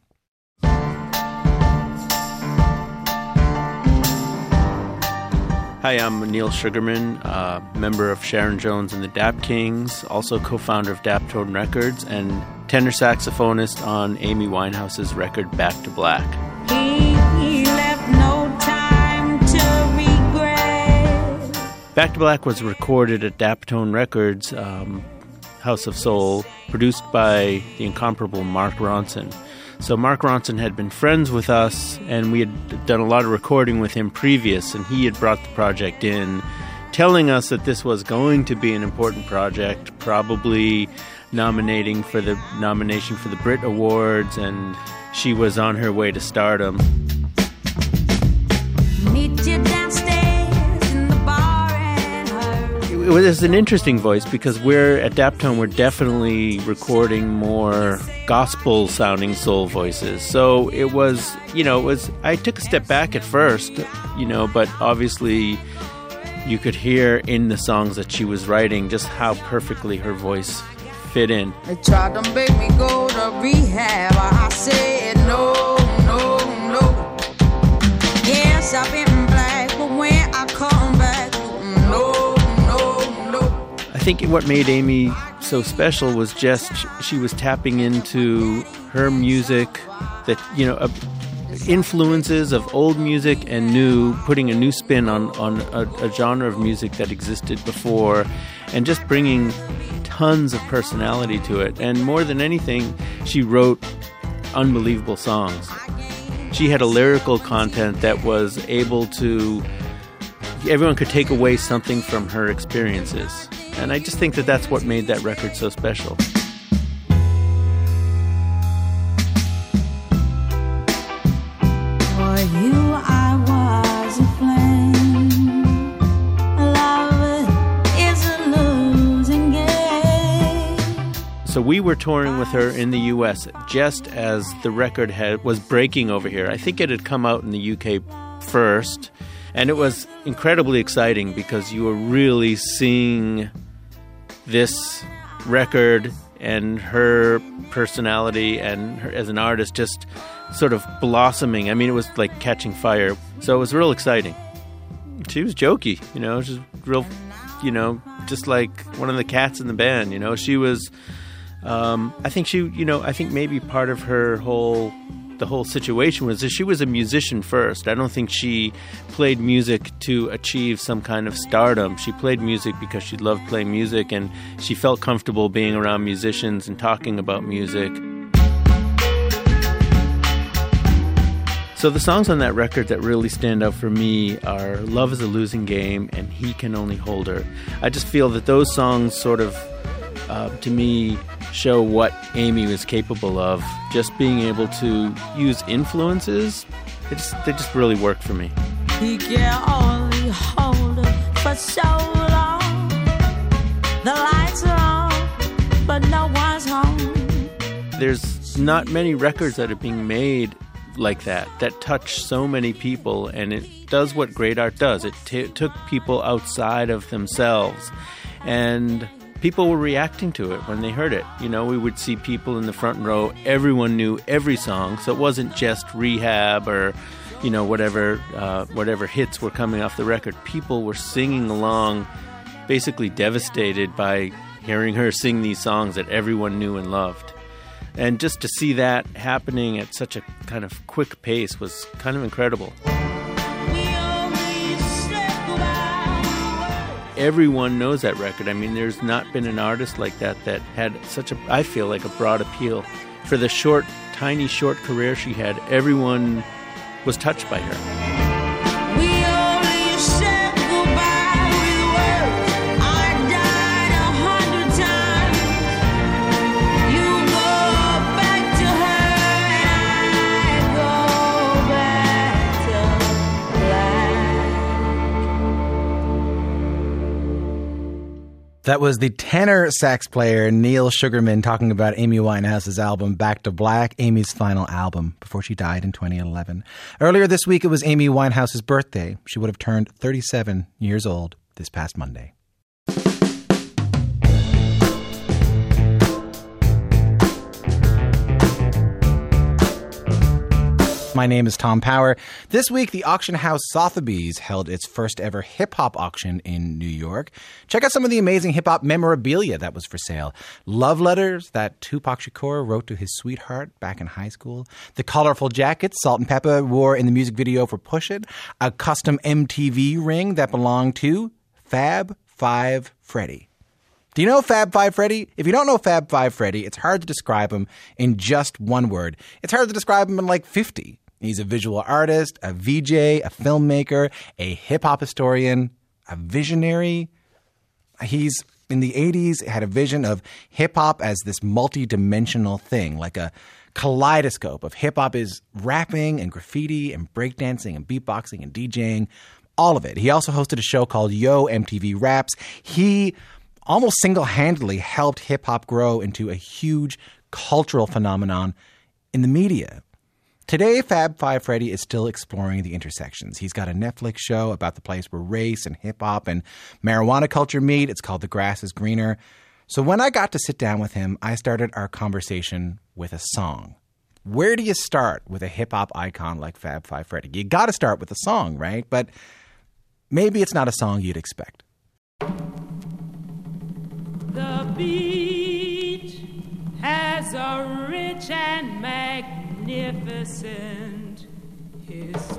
K: Hi, I'm Neal Sugarman, uh, member of Sharon Jones and the Dap Kings, also co founder of Daptone Records, and tenor saxophonist on Amy Winehouse's record Back to Black.
I: He left no time to regret.
K: Back to Black was recorded at Daptone Records, um, House of Soul, produced by the incomparable Mark Ronson. So Mark Ronson had been friends with us, and we had done a lot of recording with him previous, and he had brought the project in, telling us that this was going to be an important project, probably nominating for the nomination for the Brit Awards, and she was on her way to stardom. It was an interesting voice because we're at Daptone we're definitely recording more gospel sounding soul voices. So it was, you know, it was I took a step back at first, you know, but obviously you could hear in the songs that she was writing just how perfectly her voice fit in.
I: They tried to make me go to rehab. I said no, no, no. Yes, I've been black, but when I come
K: think what made Amy so special was just she was tapping into her music that, you know, uh, influences of old music and new, putting a new spin on, on a, a genre of music that existed before, and just bringing tons of personality to it. And more than anything, she wrote unbelievable songs. She had a lyrical content that was able to everyone could take away something from her experiences. And I just think that that's what made that record so special. So we were touring with her in the US just as the record had was breaking over here. I think it had come out in the UK first and it was incredibly exciting because you were really seeing this record and her personality and her as an artist just sort of blossoming. I mean, it was like catching fire. So it was real exciting. She was jokey, you know, just real, you know, just like one of the cats in the band. You know, she was. Um, I think she, you know, I think maybe part of her whole the whole situation was that she was a musician first. I don't think she played music to achieve some kind of stardom. She played music because she loved playing music and she felt comfortable being around musicians and talking about music. So the songs on that record that really stand out for me are Love is a Losing Game and He Can Only Hold Her. I just feel that those songs sort of uh, to me show what Amy was capable of. Just being able to use influences, it just, they just really work for me.
I: He can only hold her for so long. The lights are on, but no one's home.
K: There's not many records that are being made like that that touch so many people, and it does what great art does. It t- took people outside of themselves, and people were reacting to it when they heard it. You know, we would see people in the front row. Everyone knew every song, so it wasn't just Rehab or you know whatever uh, whatever hits were coming off the record. People were singing along, basically devastated by hearing her sing these songs that everyone knew and loved. And just to see that happening at such a kind of quick pace was kind of incredible. Everyone knows that record. I mean, there's not been an artist like that that had such a, I feel like, a broad appeal. For the short, tiny, short career she had, everyone was touched by her.
B: That was the tenor sax player Neal Sugarman talking about Amy Winehouse's album Back to Black, Amy's final album before she died in 2011. Earlier this week, it was Amy Winehouse's birthday. She would have turned 37 years old this past Monday. My name is Tom Power. This week, the auction house Sotheby's held its first ever hip hop auction in New York. Check out some of the amazing hip hop memorabilia that was for sale. Love letters that Tupac Shakur wrote to his sweetheart back in high school. The colorful jackets Salt-N-Pepa wore in the music video for Push It. A custom MTV ring that belonged to Fab Five Freddy. Do you know Fab Five Freddy? If you don't know Fab Five Freddy, it's hard to describe him in just one word. It's hard to describe him in like 50. He's a visual artist, a VJ, a filmmaker, a hip hop historian, a visionary. He's in the 80s had a vision of hip hop as this multi-dimensional thing, like a kaleidoscope of hip hop is rapping and graffiti and breakdancing and beatboxing and DJing, all of it. He also hosted a show called Yo MTV Raps. He almost single-handedly helped hip hop grow into a huge cultural phenomenon in the media. Today, Fab Five Freddy is still exploring the intersections. He's got a Netflix show about the place where race and hip hop and marijuana culture meet. It's called The Grass is Greener. So when I got to sit down with him, I started our conversation with a song. Where do you start with a hip hop icon like Fab Five Freddy? You got to start with a song, right? But maybe it's not a song you'd expect.
L: The beach has a rich and magnificent history,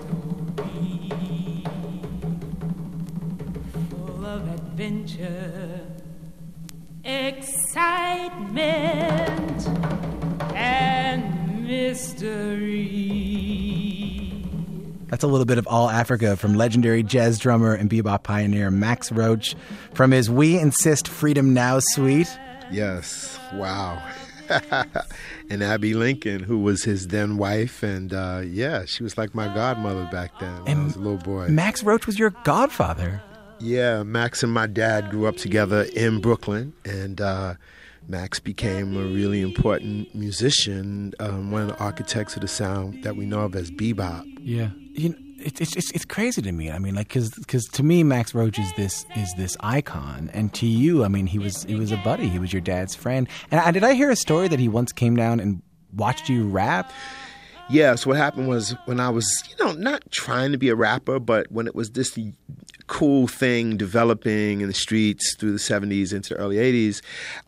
L: full of adventure, excitement, and mystery.
B: That's a little bit of All Africa from legendary jazz drummer and bebop pioneer Max Roach from his We Insist Freedom Now suite.
M: Yes. Wow. and Abbey Lincoln, who was his then wife, and uh, yeah, she was like my godmother back then when I was a little boy.
B: Max Roach was your godfather.
M: Yeah, Max and my dad grew up together in Brooklyn, and uh, Max became a really important musician, um, one of the architects of the sound that we know of as bebop.
B: Yeah, you know, it's it's it's it's crazy to me. I mean, like, because to me, Max Roach is this is this icon, and to you, I mean, he was he was a buddy. He was your dad's friend. And I, did I hear a story that he once came down and watched you rap?
M: Yeah, so what happened was when I was, you know, not trying to be a rapper, but when it was this cool thing developing in the streets through the 70s into the early 80s,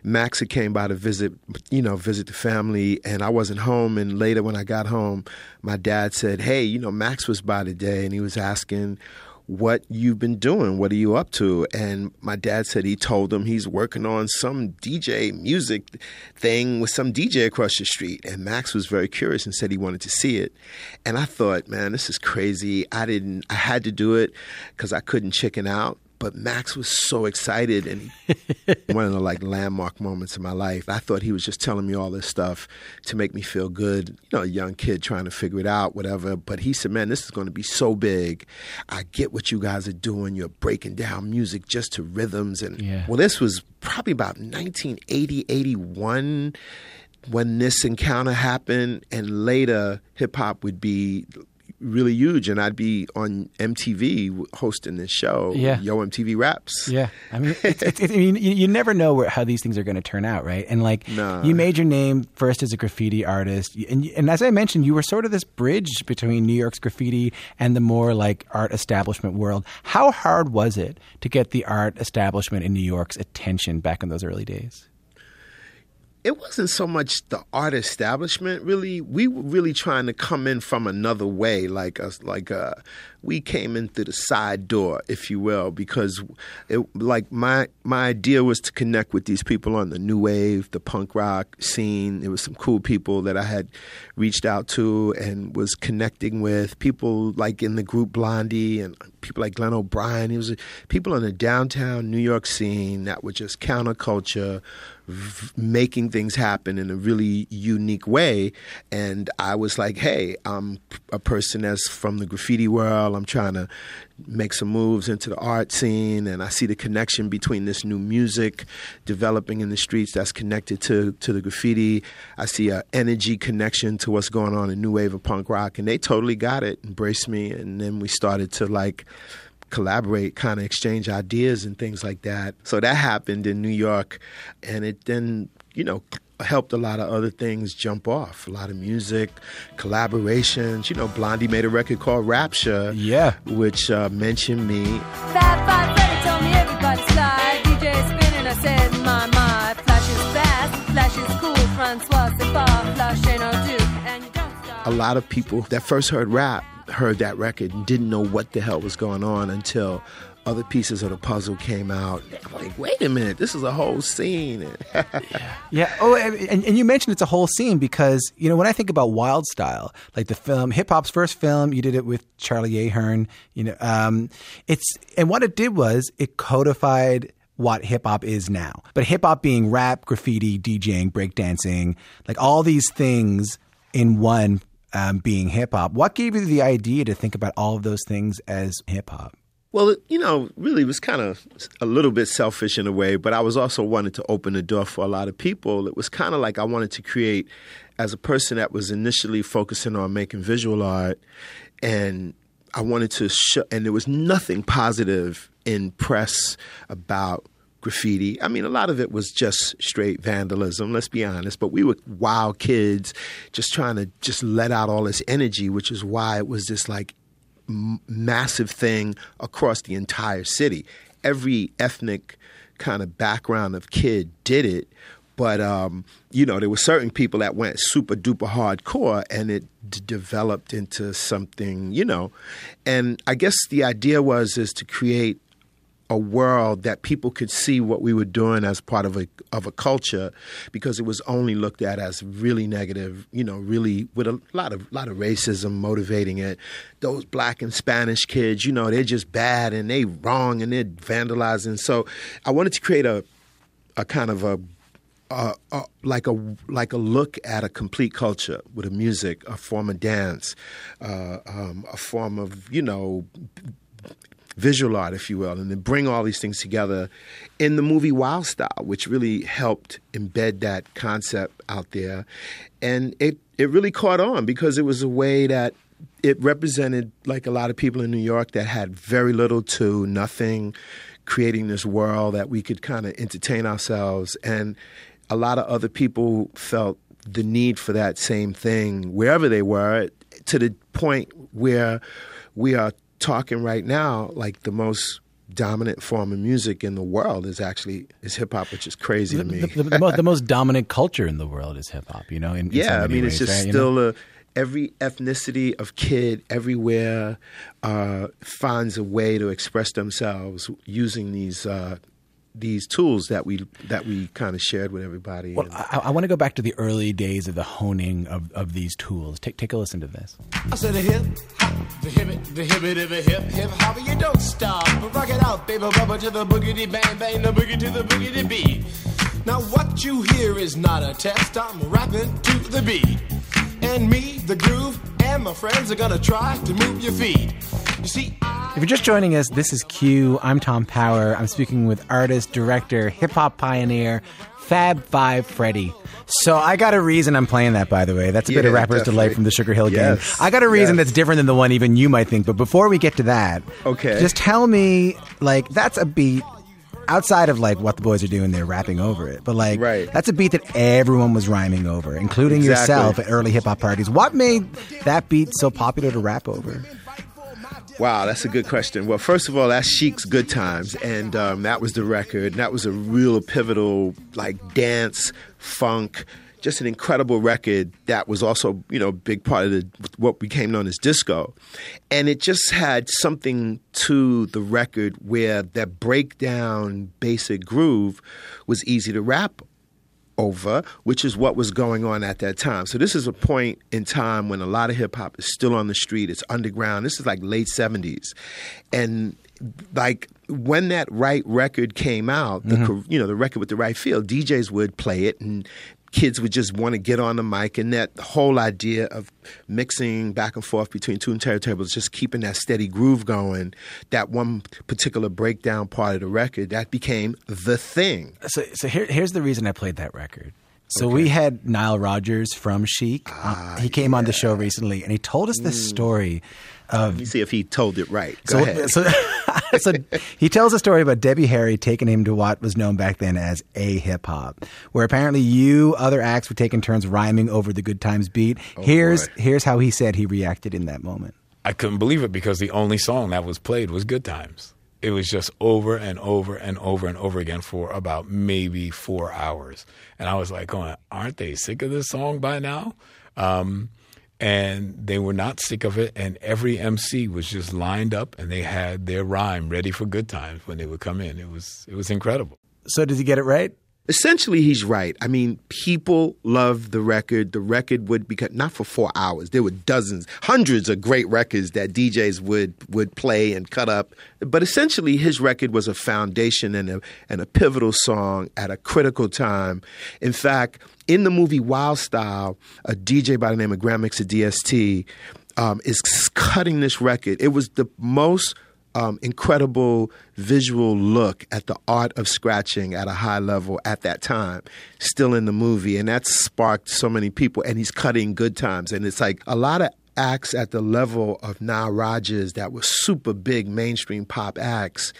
M: Max had came by to visit, you know, visit the family, and I wasn't home. And later when I got home, my dad said, hey, you know, Max was by today, and he was asking what you've been doing. What are you up to? And my dad said he told him he's working on some DJ music thing with some DJ across the street. And Max was very curious and said he wanted to see it. And I thought, man, this is crazy. I didn't, I had to do it because I couldn't chicken out but Max was so excited and one of the like landmark moments in my life. I thought he was just telling me all this stuff to make me feel good. You know, a young kid trying to figure it out, whatever. But he said, "Man, this is going to be so big. I get what you guys are doing. You're breaking down music just to rhythms and
B: Yeah.
M: well, this was probably about 1980, 81 when this encounter happened and later hip hop would be really huge and I'd be on MTV hosting this show
B: Yeah.
M: Yo MTV Raps
B: Yeah, I mean, it's, it's, it's, I mean, you, you never know where, how these things are going to turn out, right? And like,
M: No.
B: you made your name first as a graffiti artist, and and as I mentioned, you were sort of this bridge between New York's graffiti and the more like art establishment world. How hard was it to get the art establishment in New York's attention back in those early days?
M: It wasn't so much the art establishment really. We were really trying to come in from another way like us like uh we came in through the side door if you will because it like my my idea was to connect with these people on the new wave the punk rock scene. There was some cool people that I had reached out to and was connecting with. People like in the group Blondie and people like Glenn O'Brien. He was people in the downtown New York scene that were just counterculture v- making things happen in a really unique way. And I was like, hey, I'm a person that's from the graffiti world. I'm trying to make some moves into the art scene. And I see the connection between this new music developing in the streets that's connected to, to the graffiti. I see an energy connection to what's going on in new wave of punk rock. And they totally got it, embraced me. And then we started to like, collaborate, kind of exchange ideas and things like that. So that happened in New York, and it then, you know, helped a lot of other things jump off. A lot of music, collaborations. You know, Blondie made a record called Rapture,
B: yeah,
M: which uh, mentioned me.
I: Fab Five Freddy
M: a lot of people that first heard rap heard that record and didn't know what the hell was going on until other pieces of the puzzle came out. I'm like, wait a minute, this is a whole scene.
B: Yeah. Oh, and, and you mentioned it's a whole scene because you know when I think about Wild Style, like the film, hip hop's first film, you did it with Charlie Ahearn. You know, um, it's and what it did was it codified what hip hop is now. But hip hop being rap, graffiti, DJing, breakdancing, like all these things in one um, being hip hop. What gave you the idea to think about all of those things as hip hop?
M: Well, you know, really it was kind of a little bit selfish in a way, but I was also wanted to open the door for a lot of people. It was kind of like I wanted to create, as a person that was initially focusing on making visual art, and I wanted to show, and there was nothing positive in press about graffiti. I mean, a lot of it was just straight vandalism, let's be honest, but we were wild kids just trying to just let out all this energy, which is why it was this like massive thing across the entire city. Every ethnic kind of background of kid did it, but um, you know there were certain people that went super duper hardcore, and it d- developed into something, you know. And I guess the idea was is to create a world that people could see what we were doing as part of a of a culture because it was only looked at as really negative, you know, really with a lot of lot of racism motivating it. Those black and Spanish kids, you know, they're just bad and they wrong and they're vandalizing. So I wanted to create a a kind of a uh, uh, like a like a look at a complete culture with a music, a form of dance, uh, um, a form of you know visual art, if you will, and then bring all these things together in the movie Wild Style, which really helped embed that concept out there. And it, it really caught on because it was a way that it represented like a lot of people in New York that had very little to nothing, creating this world that we could kind of entertain ourselves. And a lot of other people felt the need for that same thing wherever they were to the point where we are talking right now like the most dominant form of music in the world is actually is hip hop, which is crazy to me.
B: The, the, the, most, the most dominant culture in the world is hip hop. You know, in, in
M: yeah, I mean,
B: ways,
M: it's just
B: right? You
M: still
B: know?
M: a every ethnicity of kid everywhere uh, finds a way to express themselves using these uh, these tools that we that we kind of shared with everybody.
B: Well,
M: And-
B: I, I want to go back to the early days of the honing of, of these tools. Take take a listen to this.
N: I said the hip hop, the hip the hip it, the hip hip hop, you don't stop. Rock it out, baby, rubber to the boogity bang bang, the boogie to the boogity beat. Now what you hear is not a test. I'm rapping to the beat, and me, the groove, and my friends are gonna try to move your feet. You see,
B: If you're just joining us, this is Q. I'm Tom Power. I'm speaking with artist, director, hip hop pioneer, Fab Five Freddy. So I got a reason I'm playing that, by the way. That's a bit of
M: Yeah,
B: Rapper's Delight from the Sugar Hill
M: Yes,
B: Gang. I got a reason
M: yes.
B: that's different than the one even you might think. But before we get to that,
M: Okay.
B: just tell me, like, that's a beat outside of like what the boys are doing, they're rapping over it. But like,
M: Right.
B: that's a beat that everyone was rhyming over, including
M: Exactly.
B: yourself at early hip hop parties. What made that beat so popular to rap over?
M: Wow, that's a good question. Well, first of all, that's Chic's "Good Times," and um, that was the record. That was a real pivotal, like dance, funk, just an incredible record. That was also, you know, a big part of the, what became known as disco, and it just had something to the record where that breakdown, basic groove was easy to rap over, which is what was going on at that time. So this is a point in time when a lot of hip hop is still on the street. It's underground. This is like late seventies, and like when that right record came out, the mm-hmm. cor- you know the record with the right feel, DJs would play it and. Kids would just want to get on the mic, and that whole idea of mixing back and forth between two and turntables, just keeping that steady groove going, that one particular breakdown part of the record, that became the thing.
B: So, so here, here's the reason I played that record. So we had Nile Rodgers from Chic. Uh, he came on the show recently, and he told us this story of.
M: Let me see if he told it right. Go
B: So,
M: ahead.
B: so, so he tells a story about Debbie Harry taking him to what was known back then as a hip hop, where apparently you other acts were taking turns rhyming over the good times beat. here's here's how he said he reacted in that moment.
O: I couldn't believe it because the only song that was played was Good Times. It was just over and over and over and over again for about maybe four hours. And I was like, going, aren't they sick of this song by now? Um, and they were not sick of it. And every MC was just lined up and they had their rhyme ready for Good Times when they would come in. It was, it was incredible.
B: So did he get it right?
M: Essentially, he's right. I mean, people love the record. The record would be cut not for four hours. There were dozens, hundreds of great records that DJs would would play and cut up. But essentially, his record was a foundation and a and a pivotal song at a critical time. In fact, in the movie Wild Style, a DJ by the name of Grand Mixer DST um, is cutting this record. It was the most um, incredible visual look at the art of scratching at a high level at that time, still in the movie. And that sparked so many people. And he's cutting good times. And it's like a lot of acts at the level of Nile Rodgers that were super big mainstream pop acts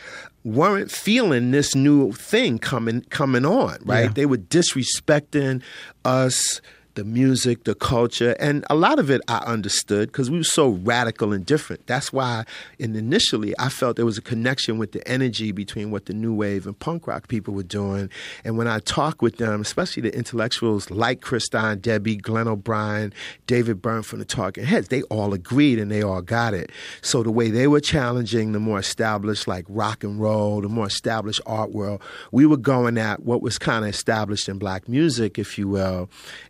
M: weren't feeling this new thing coming coming on, right?
B: Yeah.
M: They were disrespecting us, the music, the culture, and a lot of it I understood because we were so radical and different. That's why, in initially, I felt there was a connection with the energy between what the new wave and punk rock people were doing. And when I talk with them, especially the intellectuals like Chris Stein, Debbie, Glenn O'Brien, David Byrne from the Talking Heads, they all agreed and they all got it. So the way they were challenging the more established, like rock and roll, the more established art world, we were going at what was kind of established in black music, if you will.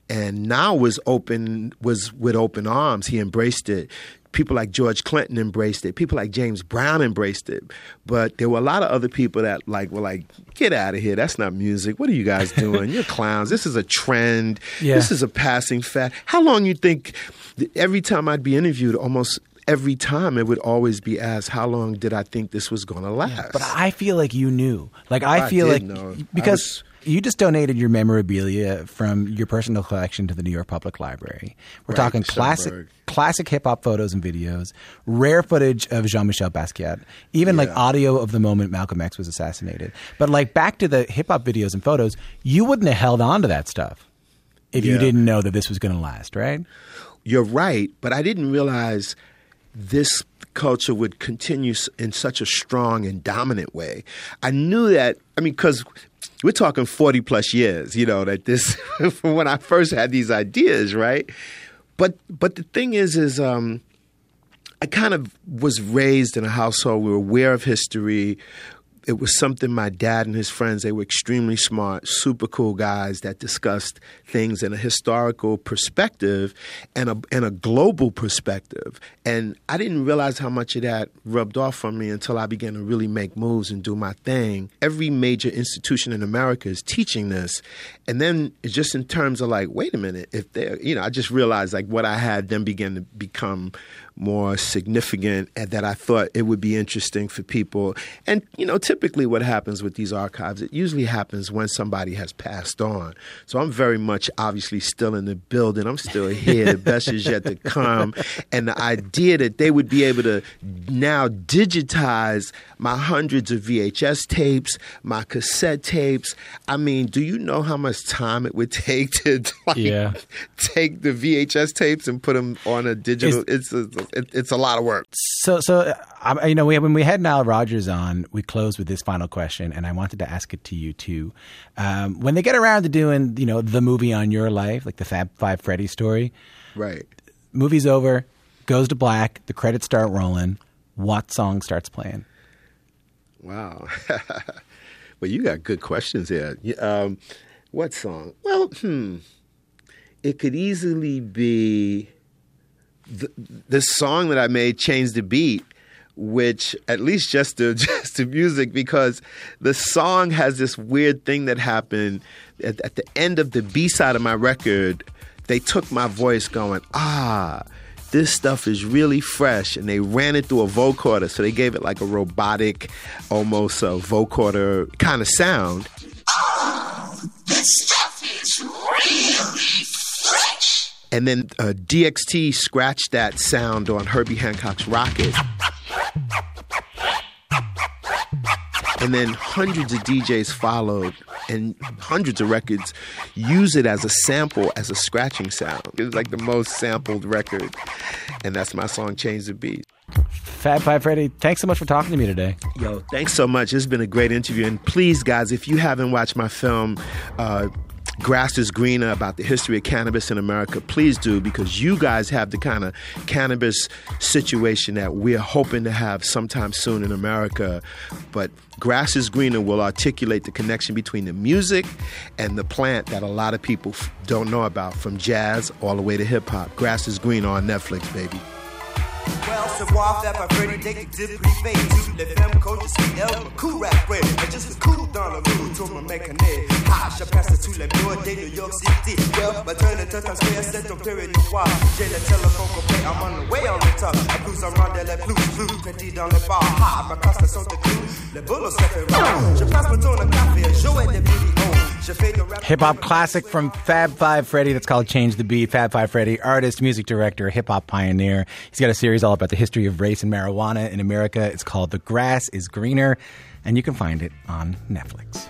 M: And now was open was with open arms. He embraced it. People like George Clinton embraced it. People like James Brown embraced it. But there were a lot of other people that like were like, "Get out of here! That's not music. What are you guys doing? You're clowns. This is a trend.
B: Yeah.
M: This is a passing fad. How long you think? Every time I'd be interviewed, almost every time it would always be asked, how long did I think this was going to last?
B: But I feel like you knew. Like I
M: I
B: feel like
M: know. I
B: because you just donated your memorabilia from your personal collection to the New York Public Library. We're
M: Right,
B: talking classic
M: Schomburg.
B: classic hip hop photos and videos, rare footage of Jean-Michel Basquiat, even like audio of the moment Malcolm X was assassinated. But like back to the hip hop videos and photos, you wouldn't have held on to that stuff if you didn't know that this was going to last, right?
M: You're right, but I didn't realize this culture would continue in such a strong and dominant way. I knew that, I mean, because we're talking 40 plus years, you know, that this, from when I first had these ideas, right? But, but the thing is, is, um, I kind of was raised in a household. We were aware of history. It was something my dad and his friends, they were extremely smart, super cool guys that discussed things in a historical perspective and a, and a global perspective. And I didn't realize how much of that rubbed off on me until I began to really make moves and do my thing. Every major institution in America is teaching this. And then just in terms of like, wait a minute, if they're, you know, I just realized like what I had then began to become more significant and that I thought it would be interesting for people. And, you know, typically what happens with these archives, it usually happens when somebody has passed on. So I'm very much obviously still in the building. I'm still here. the best is yet to come. And the idea that they would be able to now digitize my hundreds of VHS tapes, my cassette tapes. I mean, do you know how much time it would take to like,
B: Yeah.
M: take the VHS tapes and put them on a digital? it's a, it, it's a lot of work.
B: So, so I, you know, we, when we had Nile Rodgers on, we closed with this final question, and I wanted to ask it to you too. Um, when they get around to doing, you know, the movie on your life, like the Fab Five Freddy story,
M: Right.
B: movie's over, goes to black, the credits start rolling. What song starts playing?
M: Wow. well, you got good questions here. Um, what song? Well, hmm. It could easily be the, the song that I made, Change the Beat, which at least just to just the music because the song has this weird thing that happened at, at the end of the B side of my record. They took my voice, going, ah, this stuff is really fresh, and they ran it through a vocoder, so they gave it like a robotic, almost a vocoder kind of sound. And then uh, DXT scratched that sound on Herbie Hancock's Rockit. And then hundreds of DJs followed, and hundreds of records use it as a sample, as a scratching sound. It's like the most sampled record. And that's my song, Change the Beat.
B: Fab Five Freddy, thanks so much for talking to me today.
M: Yo, thanks so much. It's been a great interview. And please, guys, if you haven't watched my film, uh, Grass is Greener about the history of cannabis in America, please do because you guys have the kind of cannabis situation that we're hoping to have sometime soon in America. But Grass is Greener will articulate the connection between the music and the plant that a lot of people don't know about, from jazz all the way to hip hop. Grass is Greener on Netflix, baby.
P: Savoir faire pas Freddy détective privé Tous les femmes coachent, je elle, cool rap ouais Et suis cool dans le mood, tout me mécanique Ah, je passe tous les mots de New York City. Well, maternity Times Square, c'est ton territoire J'ai le téléphone coupé, I'm on the way on the top. La blues en rendez les blues, blues Petit dans les bars, ah, ma casse sont de clous Les boulots se fait Je passe mon tour de café, jouer des vidéos
B: Hip hop classic from Fab Five Freddy that's called Change the Beat. Fab Five Freddy, artist, music director, hip hop pioneer. He's got a series all about the history of race and marijuana in America. It's called The Grass is Greener, and you can find it on Netflix.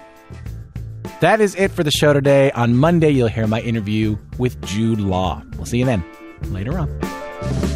B: That is it for the show today. On Monday, you'll hear my interview with Jude Law. We'll see you then. Later on.